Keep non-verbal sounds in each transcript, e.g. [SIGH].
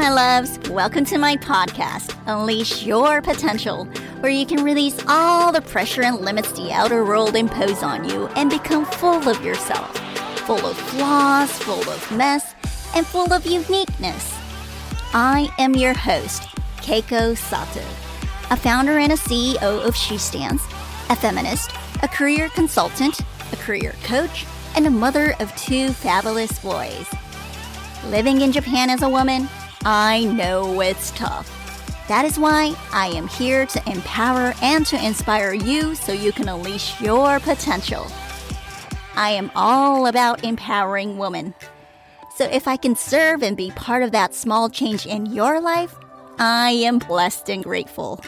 my loves. Welcome to my podcast, Unleash Your Potential, where you can release all the pressure and limits the outer world impose on you and become full of yourself. Full of flaws, full of mess, and full of uniqueness. I am your host, Keiko Sato, a founder and a CEO of She Stands, a feminist, a career consultant, a career coach, and a mother of two fabulous boys. Living in Japan as a woman, I know it's tough. That is why I am here to empower and to inspire you so you can unleash your potential. I am all about empowering women. So if I can serve and be part of that small change in your life, I am blessed and grateful.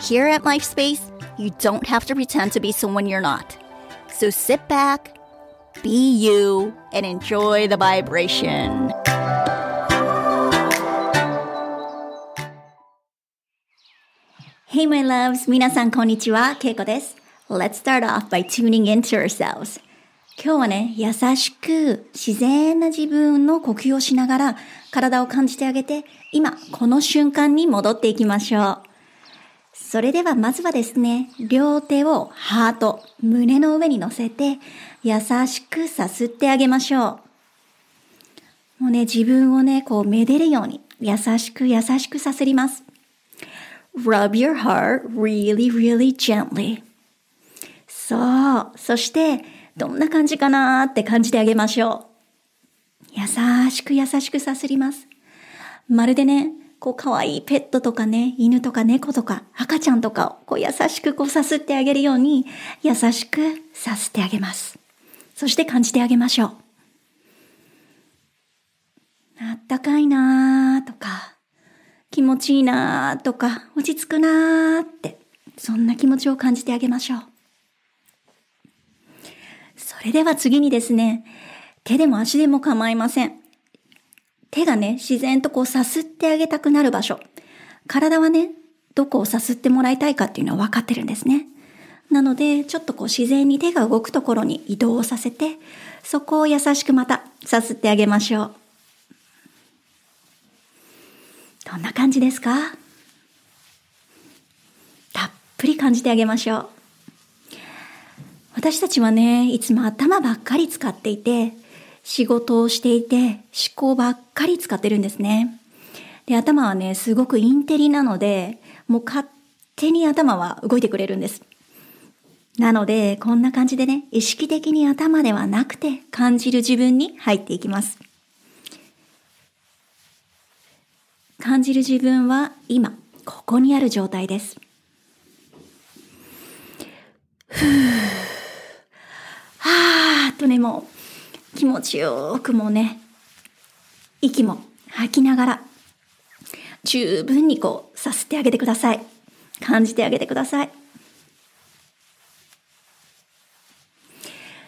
Here at LifeSpace, you don't have to pretend to be someone you're not. So sit back, be you, and enjoy the vibration. Hey, my loves. 皆さん、こんにちは。ケイコです。Let's start off by tuning into ourselves. 今日はね、優しく自然な自分の呼吸をしながら体を感じてあげて、今、この瞬間に戻っていきましょう。それではまずはですね、両手をハート、胸の上に乗せて、優しくさすってあげましょう。もうね、自分をね、こう、めでるように、優しく優しくさすります。Rub your heart really, really gently. そう。そして、どんな感じかなって感じてあげましょう。優しく優しくさすります。まるでね、こう可愛いペットとかね、犬とか猫とか赤ちゃんとかをこう優しくこうさすってあげるように優しくさすってあげます。そして感じてあげましょう。あったかいなーとか、気持ちいいなーとか、落ち着くなーって、そんな気持ちを感じてあげましょう。それでは次にですね、手でも足でも構いません。手がね、自然とこうさすってあげたくなる場所。体はね、どこをさすってもらいたいかっていうのは分かってるんですね。なので、ちょっとこう自然に手が動くところに移動をさせて、そこを優しくまたさすってあげましょう。どんな感じですか？たっぷり感じてあげましょう。私たちはね、いつも頭ばっかり使っていて、仕事をしていて、思考ばっかり使ってるんですね。で、頭はね、すごくインテリなので、もう勝手に頭は動いてくれるんです。なので、こんな感じでね、意識的に頭ではなくて感じる自分に入っていきます。感じる自分は今、ここにある状態です。ふぅ。はーっとね、もう気持ちよくもね、息も吐きながら、十分にこう、させてあげてください。感じてあげてください。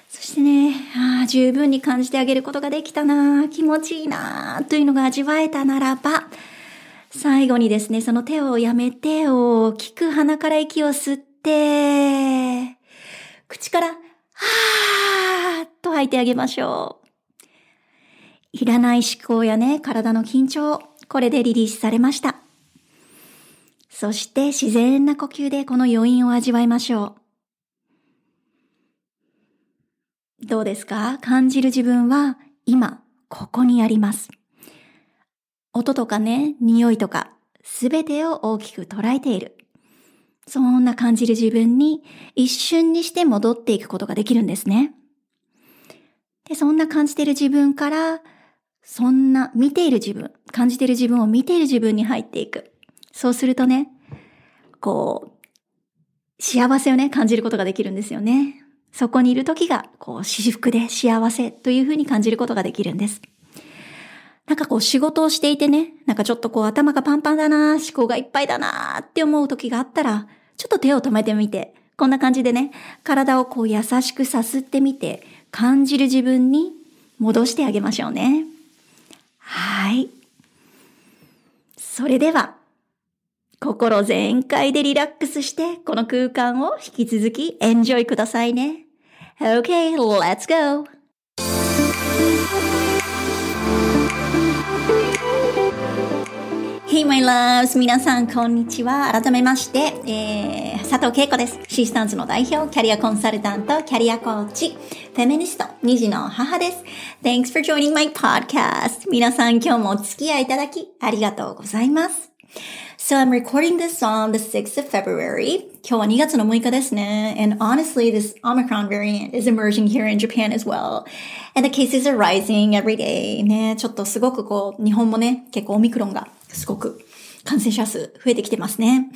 そしてね、あ十分に感じてあげることができたな気持ちいいなというのが味わえたならば、最後にですね、その手をやめて大きく鼻から息を吸って、口から、はーっと吐いてあげましょう。いらない思考やね、体の緊張、これでリリースされました。そして自然な呼吸でこの余韻を味わいましょう。どうですか？感じる自分は今、ここにあります。音とかね、匂いとか、すべてを大きく捉えている。そんな感じる自分に一瞬にして戻っていくことができるんですね。で、そんな感じている自分から、そんな見ている自分、感じている自分を見ている自分に入っていく。そうするとね、こう、幸せをね、感じることができるんですよね。そこにいる時が、こう、私服で幸せというふうに感じることができるんです。なんかこう仕事をしていてね、なんかちょっとこう頭がパンパンだな、思考がいっぱいだなって思う時があったら、ちょっと手を止めてみて、こんな感じでね、体をこう優しくさすってみて、感じる自分に戻してあげましょうね。はい。それでは、心全開でリラックスして、この空間を引き続きエンジョイくださいね。Okay, let's go! Hey my loves! 皆さん、こんにちは。改めまして、えー、佐藤恵子です。シースタンズの代表、キャリアコンサルタント、キャリアコーチ、フェミニスト、二児の母です。Thanks for joining my podcast. 皆さん、今日もお付き合いいただき、ありがとうございます。So I'm recording this on the 6th of February. 今日は2月の6日ですね。And honestly, this Omicron variant is emerging here in Japan as well. And the cases are rising every day. ね、ちょっとすごくこう、日本もね、結構オミクロンがすごく感染者数増えてきてますね。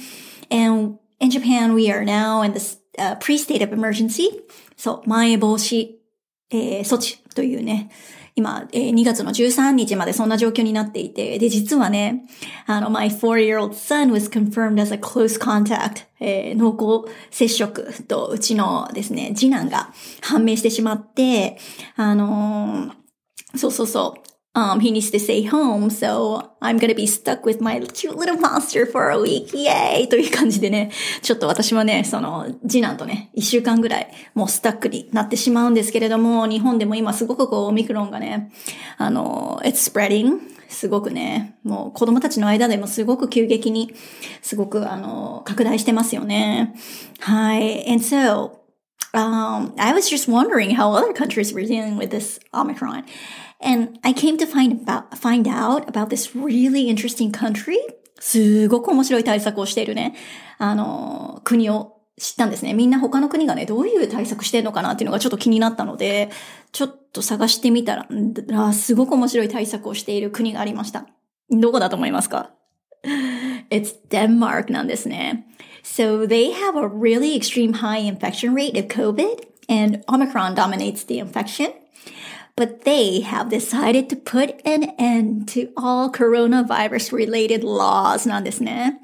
And in Japan, we are now in this、uh, pre-state of emergency. そう、まん延防止、えー、措置というね、今、えー、2月の13日までそんな状況になっていて、で、実はね、あの、my four-year-old son was confirmed as a close contact、えー、濃厚接触とうちのですね、次男が判明してしまって、あのー、そうそうそう。Um, he needs to stay home, so I'm gonna be stuck with my cute little monster for a week, yay! という感じでね、ちょっと私はね、その、次男とね、一週間ぐらい、もうスタックになってしまうんですけれども、日本でも今すごくこう、オミクロンがね、あの、it's spreading. すごくね、もう子供たちの間でもすごく急激に、すごくあの、拡大してますよね。はい。And so, um, I was just wondering how other countries were dealing with this Omicron. And I came to find about, find out about this really interesting country. すごく面白い対策をしているね、あの、国を知ったんですね。みんな他の国がね、どういう対策してるのかなっていうのがちょっと気になったので、ちょっと探してみたら、すごく面白い対策をしている国がありました。どこだと思いますか It's Denmark なんですね。So they have a really extreme high infection rate of COVID and Omicron dominates the infection. But they have decided to put an end to all coronavirus related laws なんですね。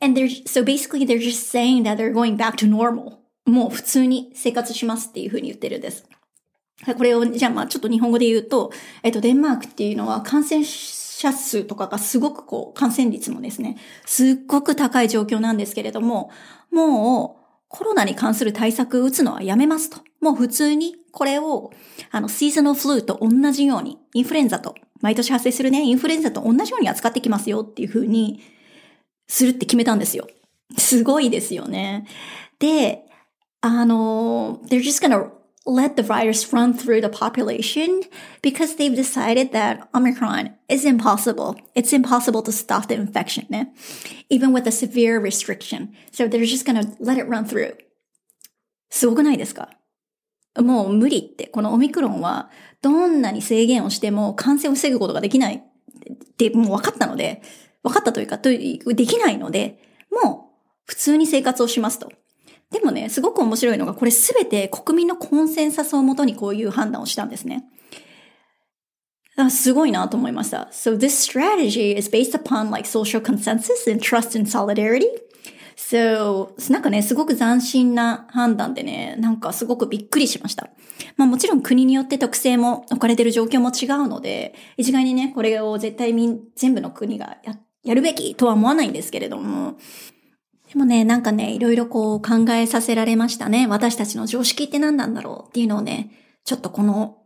And they're, so basically they're just saying that they're going back to normal. もう普通に生活しますっていうふうに言ってるんです。これを、じゃあまあちょっと日本語で言うと、えっと、デンマークっていうのは感染者数とかがすごくこう、感染率もですね、すっごく高い状況なんですけれども、もう、コロナに関する対策打つのはやめますと。もう普通にこれを、あの、シーズンのフルーと同じように、インフルエンザと、毎年発生するね、インフルエンザと同じように扱ってきますよっていうふうに、するって決めたんですよ。すごいですよね。で、あの、they're just gonna let the virus run through the population because they've decided that Omicron is impossible. It's impossible to stop the infection, even with a severe restriction. So they're just going to let it run through. すごくないですかもう無理って、このオミクロンはどんなに制限をしても感染を防ぐことができないってもう分かったので、分かったというか、できないので、もう普通に生活をしますと。でもね、すごく面白いのが、これすべて国民のコンセンサスをもとにこういう判断をしたんですね。すごいなと思いました。So this strategy is based upon like social consensus and trust and solidarity. So, なんかね、すごく斬新な判断でね、なんかすごくびっくりしました。まあもちろん国によって特性も置かれてる状況も違うので、一概にね、これを絶対全部の国がややるべきとは思わないんですけれども、でもね、なんかね、いろいろこう考えさせられましたね。私たちの常識って何なんだろうっていうのをね、ちょっとこの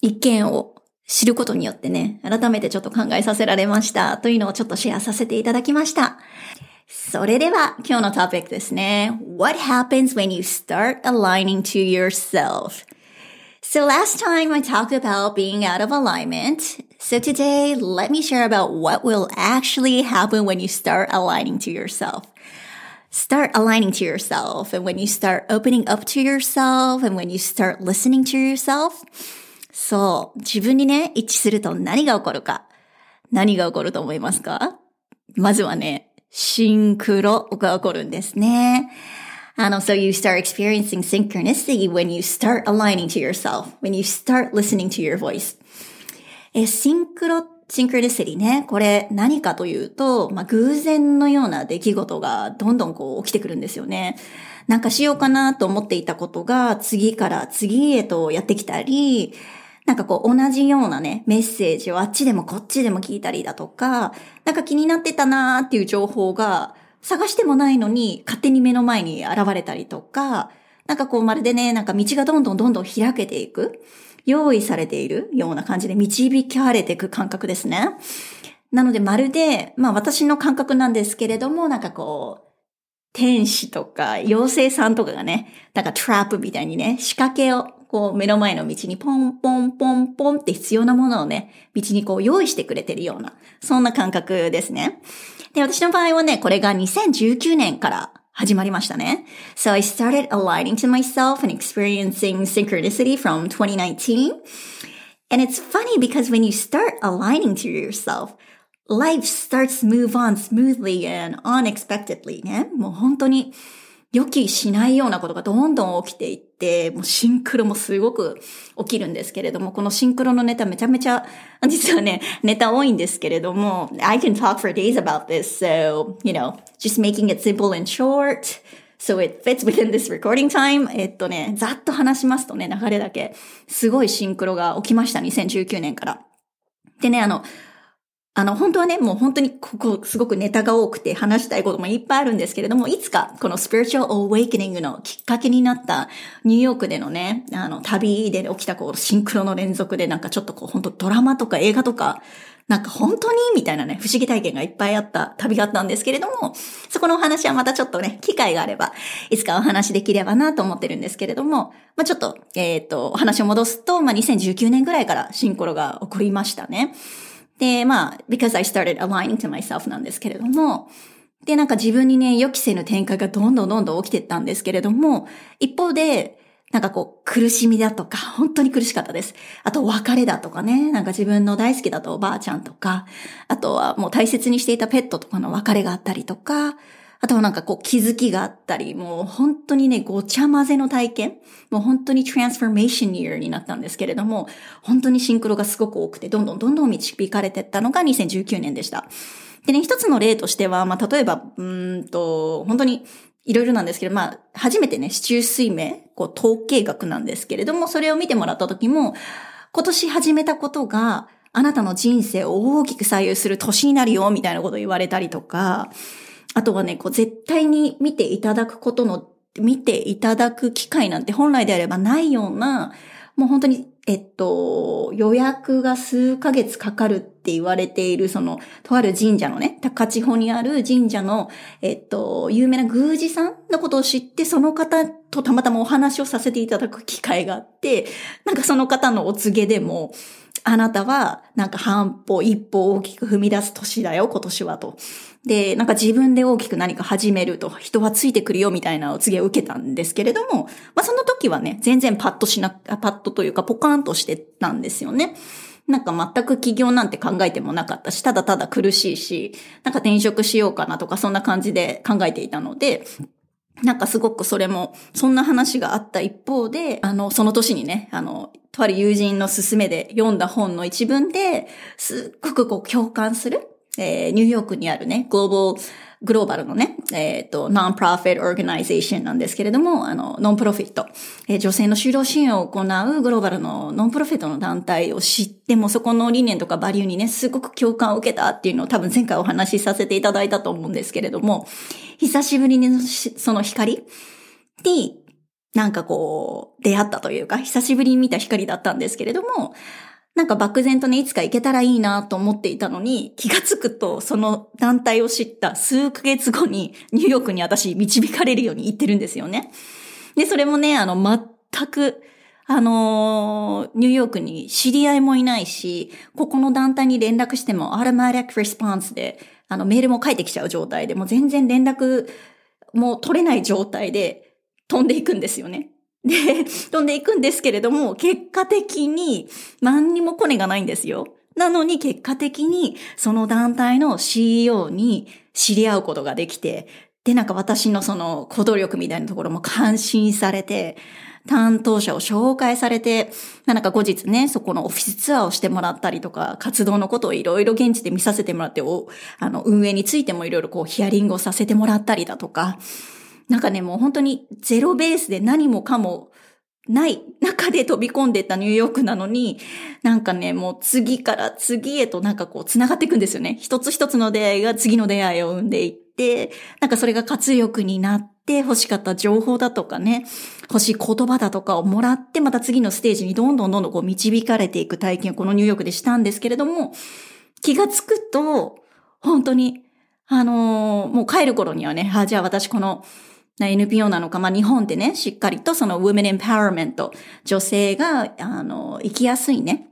一件を知ることによってね、改めてちょっと考えさせられましたというのをちょっとシェアさせていただきました。それでは今日のトピックですね。What happens when you start aligning to yourself? So last time I talked about being out of alignment. So today, let me share about what will actually happen when you start aligning to yourself. Start aligning to yourself and when you start opening up to yourself and when you start listening to yourself. そう、自分にね、一致すると何が起こるか。何が起こると思いますかまずはね、シンクロが起こるんですね。And also you start experiencing synchronicity when you start aligning to yourself, when you start listening to your voice. え、シンクロ、 シンクロニシティね。これ何かというと、まあ、偶然のような出来事がどんどんこう起きてくるんですよね。なんかしようかなと思っていたことが次から次へとやってきたり、なんかこう同じようなね、メッセージをあっちでもこっちでも聞いたりだとか、なんか気になってたなーっていう情報が探してもないのに勝手に目の前に現れたりとか、なんかこうまるでね、なんか道がどんどんどんどん開けていく。用意されているような感じで導かれていく感覚ですね。なのでまるで、まあ私の感覚なんですけれども、なんかこう、天使とか妖精さんとかがね、なんかトラップみたいにね、仕掛けをこう目の前の道にポンポンポンポンって必要なものをね、道にこう用意してくれてるような、そんな感覚ですね。で、私の場合はね、これが2019年から始まりましたね。So I started aligning to myself and experiencing synchronicity from 2019. And it's funny because when you start aligning to yourself, life starts to move on smoothly and unexpectedly ね。もう本当に 予期しないようなことがどんどん起きていって、もうシンクロもすごく起きるんですけれども、このシンクロのネタめちゃめちゃ、実はね、[LAUGHS] ネタ多いんですけれども、I can talk for days about this, so, you know, just making it simple and short, so it fits within this recording time. えっとね、ざっと話しますとね、流れだけ、すごいシンクロが起きました、2019年から。でね、あの、あの、本当はね、もう本当にここすごくネタが多くて話したいこともいっぱいあるんですけれども、いつかこの Spiritual Awakening のきっかけになったニューヨークでのね、あの、旅で起きたこうシンクロの連続でなんかちょっとこう本当ドラマとか映画とか、なんか本当にみたいなね、不思議体験がいっぱいあった旅があったんですけれども、そこのお話はまたちょっとね、機会があれば、いつかお話できればなと思ってるんですけれども、まあちょっと、えっ、ー、と、お話を戻すと、まあ2019年ぐらいからシンクロが起こりましたね。で、まあ、because I started aligning to myself なんですけれども、で、なんか自分にね、予期せぬ展開がどんどんどんどん起きてったんですけれども、一方で、なんかこう、苦しみだとか、本当に苦しかったです。あと、別れだとかね、なんか自分の大好きだとおばあちゃんとか、あとはもう大切にしていたペットとかの別れがあったりとか、あとはなんかこう気づきがあったり、もう本当にね、ごちゃ混ぜの体験、もう本当にトランスフォーメーション year になったんですけれども、本当にシンクロがすごく多くて、どんどんどんどん導かれていったのが2019年でした。でね、一つの例としては、まあ、例えば、うんと、本当にいろいろなんですけど、まあ、初めてね、市中水明、こう、統計学なんですけれども、それを見てもらった時も、今年始めたことが、あなたの人生を大きく左右する年になるよ、みたいなことを言われたりとか、あとはね、こう絶対に見ていただくことの、見ていただく機会なんて本来であればないような、もう本当に、えっと、予約が数ヶ月かかるって言われている、その、とある神社のね、高千穂にある神社の、えっと、有名な宮司さんのことを知って、その方とたまたまお話をさせていただく機会があって、なんかその方のお告げでも、あなたは、なんか半歩、一歩大きく踏み出す年だよ、今年はと。で、なんか自分で大きく何か始めると、人はついてくるよみたいなお告げを受けたんですけれども、まあその時はね、全然パッとしな、パッとというかポカーンとしてたんですよね。なんか全く起業なんて考えてもなかったし、ただただ苦しいし、なんか転職しようかなとかそんな感じで考えていたので、なんかすごくそれも、そんな話があった一方で、あの、その年にね、あの、とある友人の勧めで読んだ本の一文で、すっごくこう共感するえー、ニューヨークにあるね、グローバル、グローバルのね、えっ、ー、と、 nonprofit organization なんですけれども、あの、 nonprofit、えー、女性の就労支援を行うグローバルの nonprofit の団体を知っても、そこの理念とかバリューにね、すごく共感を受けたっていうのを多分前回お話しさせていただいたと思うんですけれども、久しぶりにその光に、なんかこう、出会ったというか、久しぶりに見た光だったんですけれども、なんか漠然とね、いつか行けたらいいなと思っていたのに、気がつくと、その団体を知った数ヶ月後に、ニューヨークに私導かれるように行ってるんですよね。で、それもね、あの、全く、あのニューヨークに知り合いもいないし、ここの団体に連絡しても、アルマティックレスポンスで、あの、メールも返ってきちゃう状態で、もう全然連絡も取れない状態で飛んでいくんですよね。で、飛んでいくんですけれども、結果的に何にもコネがないんですよ。なのに結果的にその団体の CEO に知り合うことができて、で、なんか私のその行動力みたいなところも感心されて、担当者を紹介されて、なんか後日ね、そこのオフィスツアーをしてもらったりとか、活動のことをいろいろ現地で見させてもらって、あの、運営についてもいろいろこうヒアリングをさせてもらったりだとか、なんかね、もう本当にゼロベースで何もかもない [LAUGHS] 中で飛び込んでったニューヨークなのに、なんかね、もう次から次へとなんかこう繋がっていくんですよね。一つ一つの出会いが次の出会いを生んでいって、なんかそれが活力になって欲しかった情報だとかね、欲しい言葉だとかをもらって、また次のステージにどんどんどんどんこう導かれていく体験をこのニューヨークでしたんですけれども、気がつくと、本当に、あのーもう帰る頃にはね、あ、じゃあ私この、な NPO なのか、まあ日本でね、しっかりとその Women Empowerment、女性が、あの、生きやすいね、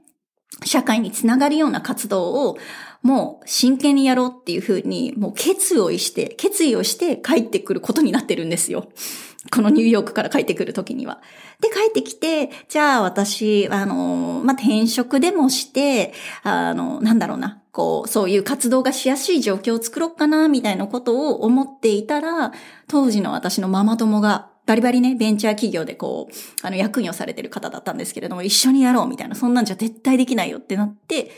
社会につながるような活動を、もう真剣にやろうっていうふうに、もう決意をして、決意をして帰ってくることになってるんですよ。このニューヨークから帰ってくるときには。で、帰ってきて、じゃあ私、あの、まあ、転職でもして、あの、なんだろうな、こう、そういう活動がしやすい状況を作ろうかな、みたいなことを思っていたら、当時の私のママ友が、バリバリね、ベンチャー企業でこう、あの、役員をされてる方だったんですけれども、一緒にやろうみたいな、そんなんじゃ絶対できないよってなって、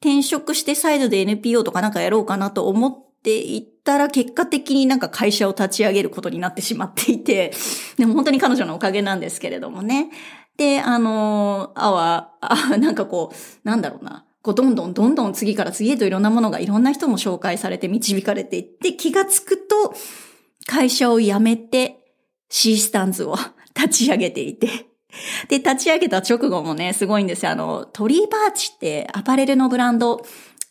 転職して再度で NPO とかなんかやろうかなと思っていったら、結果的になんか会社を立ち上げることになってしまっていて、でも本当に彼女のおかげなんですけれどもね。で、あの、あわ、あ、なんかこう、なんだろうな。こう、どんどんどんどん次から次へといろんなものがいろんな人も紹介されて導かれていって、気がつくと、会社を辞めて、C スタンズを立ち上げていて、[LAUGHS] で、立ち上げた直後もね、すごいんですよ。あの、トリーバーチってアパレルのブランド、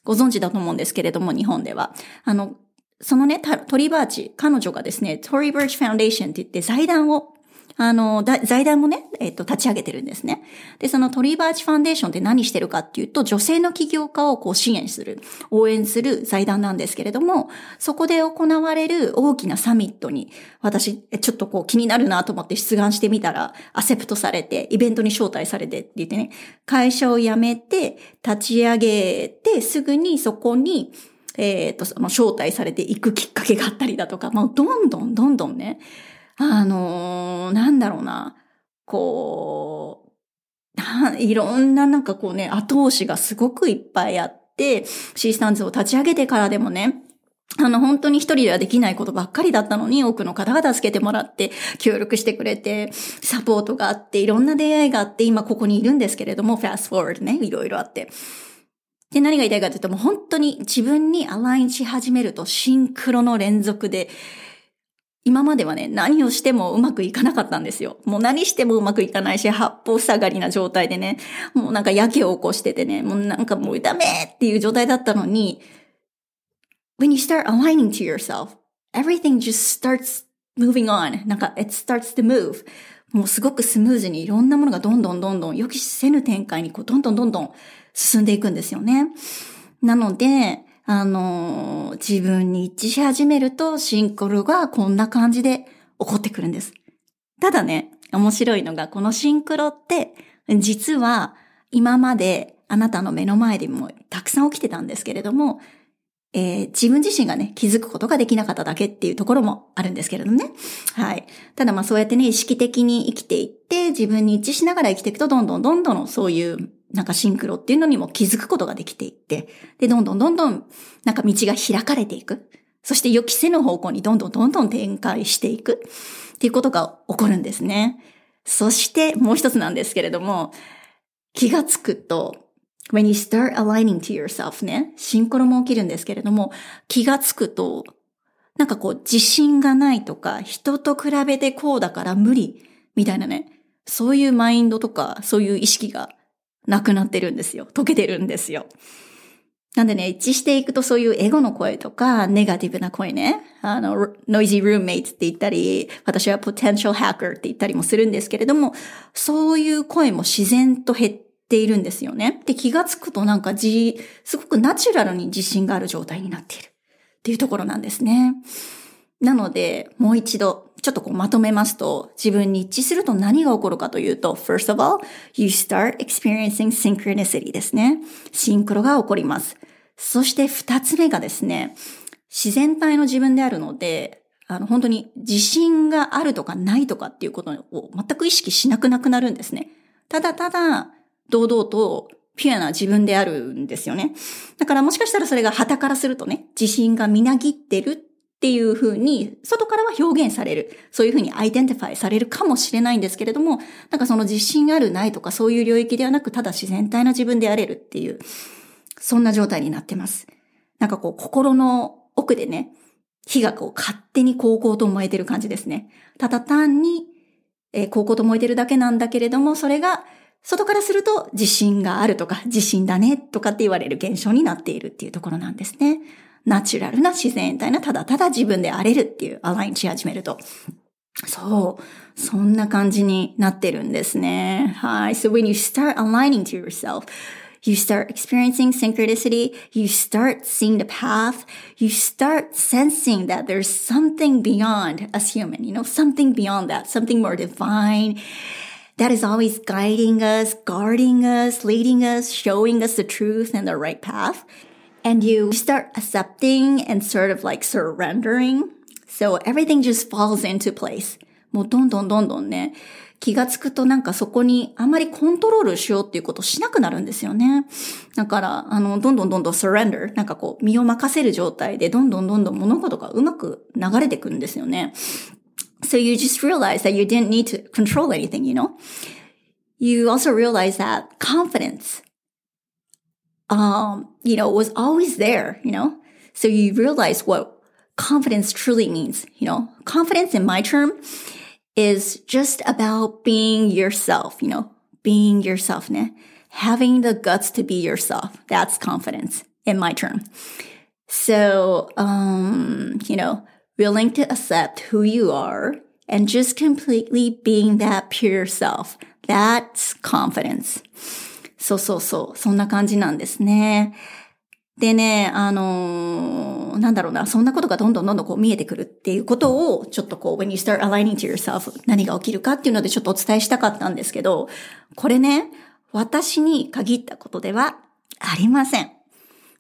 ご存知だと思うんですけれども、日本では。あの、そのね、トリーバーチ、彼女がですね、トリーバーチファンデーションって言って財団を、あの、財団もね、えっと、立ち上げてるんですね。で、そのトリーバーチファンデーションって何してるかっていうと、女性の起業家をこう支援する、応援する財団なんですけれども、そこで行われる大きなサミットに、私、ちょっとこう気になるなと思って出願してみたら、アセプトされて、イベントに招待されてって言ってね、会社を辞めて、立ち上げて、すぐにそこに、えっ、と、その招待されていくきっかけがあったりだとか、もうどんどんどんどんね、あのーなんだろうな、こう、いろんななんかこうね、後押しがすごくいっぱいあって、シースタンズを立ち上げてからでもね、あの、本当に一人ではできないことばっかりだったのに、多くの方が助けてもらって、協力してくれて、サポートがあって、いろんな出会いがあって、今ここにいるんですけれども、ファーストフォワードね、いろいろあって。で、何が言いたいかというと、もう本当に自分にアラインし始めると、シンクロの連続で、今まではね、何をしてもうまくいかなかったんですよ。もう何してもうまくいかないし、八方塞がりな状態でね、もうなんかやけを起こしててね、もうなんかもうダメっていう状態だったのに、when you start aligning to yourself, everything just starts moving on. なんか it starts to move. もうすごくスムーズにいろんなものがどんどんどんどん予期せぬ展開にこうどんどんどんどん進んでいくんですよね。なので、あの自分に一致し始めるとシンクロがこんな感じで起こってくるんです。ただね、面白いのがこのシンクロって実は今まであなたの目の前でもたくさん起きてたんですけれども、えー自分自身がね、気づくことができなかっただけっていうところもあるんですけれどもね。はい。ただまあそうやってね、意識的に生きていって、自分に一致しながら生きていくと、どんどんどんどんそういう、なんかシンクロっていうのにも気づくことができていって、で、どんどんどんどん、なんか道が開かれていく。そして予期せぬ方向にどんどんどんどん展開していく。っていうことが起こるんですね。そしてもう一つなんですけれども、気がつくと、when you start aligning to yourself ね、シンクロも起きるんですけれども、気がつくと、なんかこう自信がないとか、人と比べてこうだから無理、みたいなね、そういうマインドとか、そういう意識がなくなってるんですよ。溶けてるんですよ。なんでね、一致していくとそういうエゴの声とか、ネガティブな声ね。あの、ノイジールーメイツって言ったり、私はポテンシャルハッカーって言ったりもするんですけれども、そういう声も自然と減っているんですよね。で、気がつくとなんかじ、すごくナチュラルに自信がある状態になっているっていうところなんですね。なので、もう一度、ちょっとこうまとめますと、自分に一致すると何が起こるかというと、first of all, you start experiencing synchronicity ですね。シンクロが起こります。そして二つ目がですね、自然体の自分であるので、あの、本当に自信があるとかないとかっていうことを全く意識しなくなくなるんですね。ただただ、堂々とピュアな自分であるんですよね。だからもしかしたらそれが傍からするとね、自信がみなぎってるっていう風に、外からは表現される。そういう風に identify されるかもしれないんですけれども、なんかその自信あるないとかそういう領域ではなく、ただ自然体な自分であれるっていう、そんな状態になってます。なんかこう、心の奥でね、火がこう、勝手に高校と燃えてる感じですね。ただ単に、えー、高校と燃えてるだけなんだけれども、それが、外からすると自信があるとか自信だねとかって言われる現象になっているっていうところなんですね。ナチュラルな自然体なただただ自分であれるっていうアラインし始めると。そう。そんな感じになってるんですね。はい。So when you start aligning to yourself, you start experiencing synchronicity, you start seeing the path, you start sensing that there's something beyond us human, you know, something beyond that, something more divine that is always guiding us, guarding us, leading us, showing us the truth and the right path. And you start accepting and sort of like surrendering. So everything just falls into place. もうどんどんどんどんね、気がつくとなんかそこにあまりコントロールしようっていうことをしなくなるんですよね。だから、あの、どんどんどんどん surrender、なんかこう、身を任せる状態で、どんどんどんどん物事がうまく流れてくるんですよね。So you just realize that you didn't need to control anything, you know? You also realize that confidence, um, you know, was always there, you know? So you realize what confidence truly means, you know? Confidence in my term is just about being yourself, you know, being yourself, ne? having the guts to be yourself. That's confidence in my term. So, um, you know, willing to accept who you are and just completely being that pure self. That's confidence. そうそうそう。そんな感じなんですね。でね、あのー、なんだろうな、そんなことがどんどんどんどんこう見えてくるっていうことを、ちょっとこう、when you start aligning to yourself 何が起きるかっていうのでちょっとお伝えしたかったんですけど、これね、私に限ったことではありません。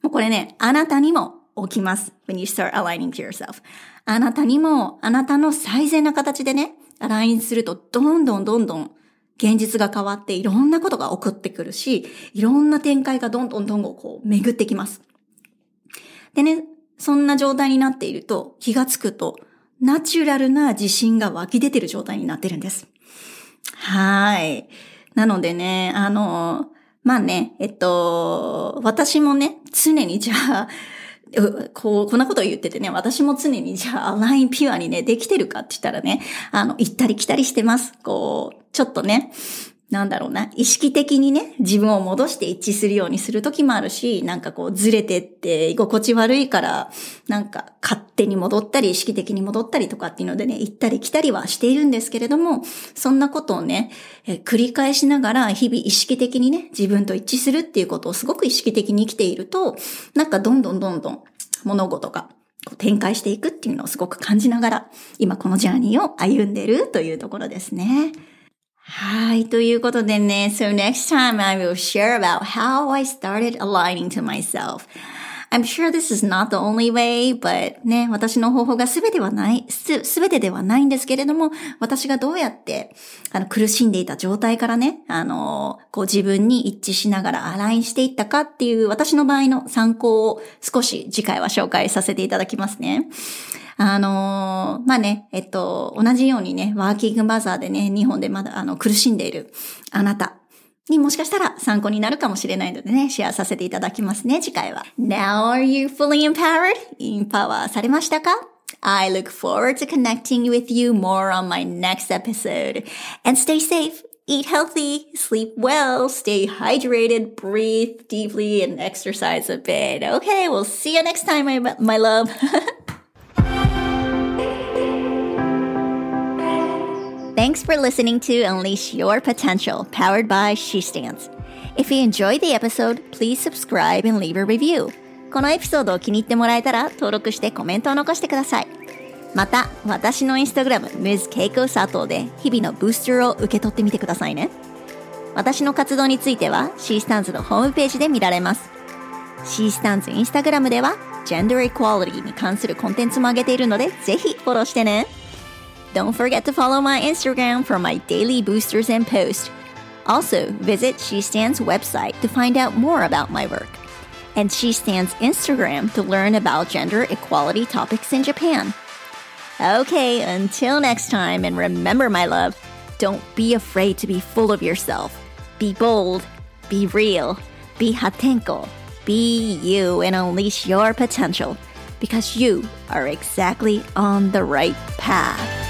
もうこれね、あなたにも起きます。when you start aligning to yourself. あなたにも、あなたの最善な形でね、アラインすると、どんどんどんどん現実が変わっていろんなことが起こってくるし、いろんな展開がどんどんどんどんこう巡ってきます。でね、そんな状態になっていると気がつくと、ナチュラルな自信が湧き出てる状態になってるんです。はい。なのでね、あの、まあね、えっと、私もね、常にじゃあ、こう、こんなことを言っててね、私も常にじゃあ、ラインピュアにね、できてるかって言ったらね、あの、行ったり来たりしてます。こう、ちょっとね、なんだろうな、意識的にね、自分を戻して一致するようにする時もあるし、なんかこうずれてって居心地悪いから、なんか勝手に戻ったり意識的に戻ったりとかっていうのでね、行ったり来たりはしているんですけれども、そんなことをね、え繰り返しながら日々意識的にね、自分と一致するっていうことをすごく意識的に生きていると、なんかどんどんどんどん物事が展開していくっていうのをすごく感じながら、今このジャーニーを歩んでるというところですね。はい。ということでね、so next time I will share about how I started aligning to myself. I'm sure this is not the only way, but ね、私の方法が全てはない、す、全てではないんですけれども、私がどうやって、あの、苦しんでいた状態からね、あの、こう自分に一致しながらアラインしていったかっていう私の場合の参考を少し次回は紹介させていただきますね。あのー、まあね、えっと、同じようにね、ワーキングマザーでね、日本でまだあの苦しんでいるあなたにもしかしたら参考になるかもしれないのでね、シェアさせていただきますね、次回は。Now are you fully empowered? インパワーされましたか I look forward to connecting with you more on my next episode. And stay safe, eat healthy, sleep well, stay hydrated, breathe deeply, and exercise a bit. Okay, we'll see you next time, my, my love. Thanks for listening to Unleash Your Potential, powered by She Stands. If you enjoyed the episode, please subscribe and leave a review. このエピソードを気に入ってもらえたら登録してコメントを残してください。また、私のインスタグラム、Ms. Keiko Sato で日々のブースターを受け取ってみてくださいね。私の活動については She Stands のホームページで見られます。She Stands インスタグラムでは Gender Equality に関するコンテンツも上げているのでぜひフォローしてね。Don't forget to follow my Instagram for my daily boosters and posts. Also, visit She Stands website to find out more about my work. And She Stands Instagram to learn about gender equality topics in Japan. Okay, until next time, and remember, my love, don't be afraid to be full of yourself. Be bold, be real, be hatenko, be you, and unleash your potential because you are exactly on the right path.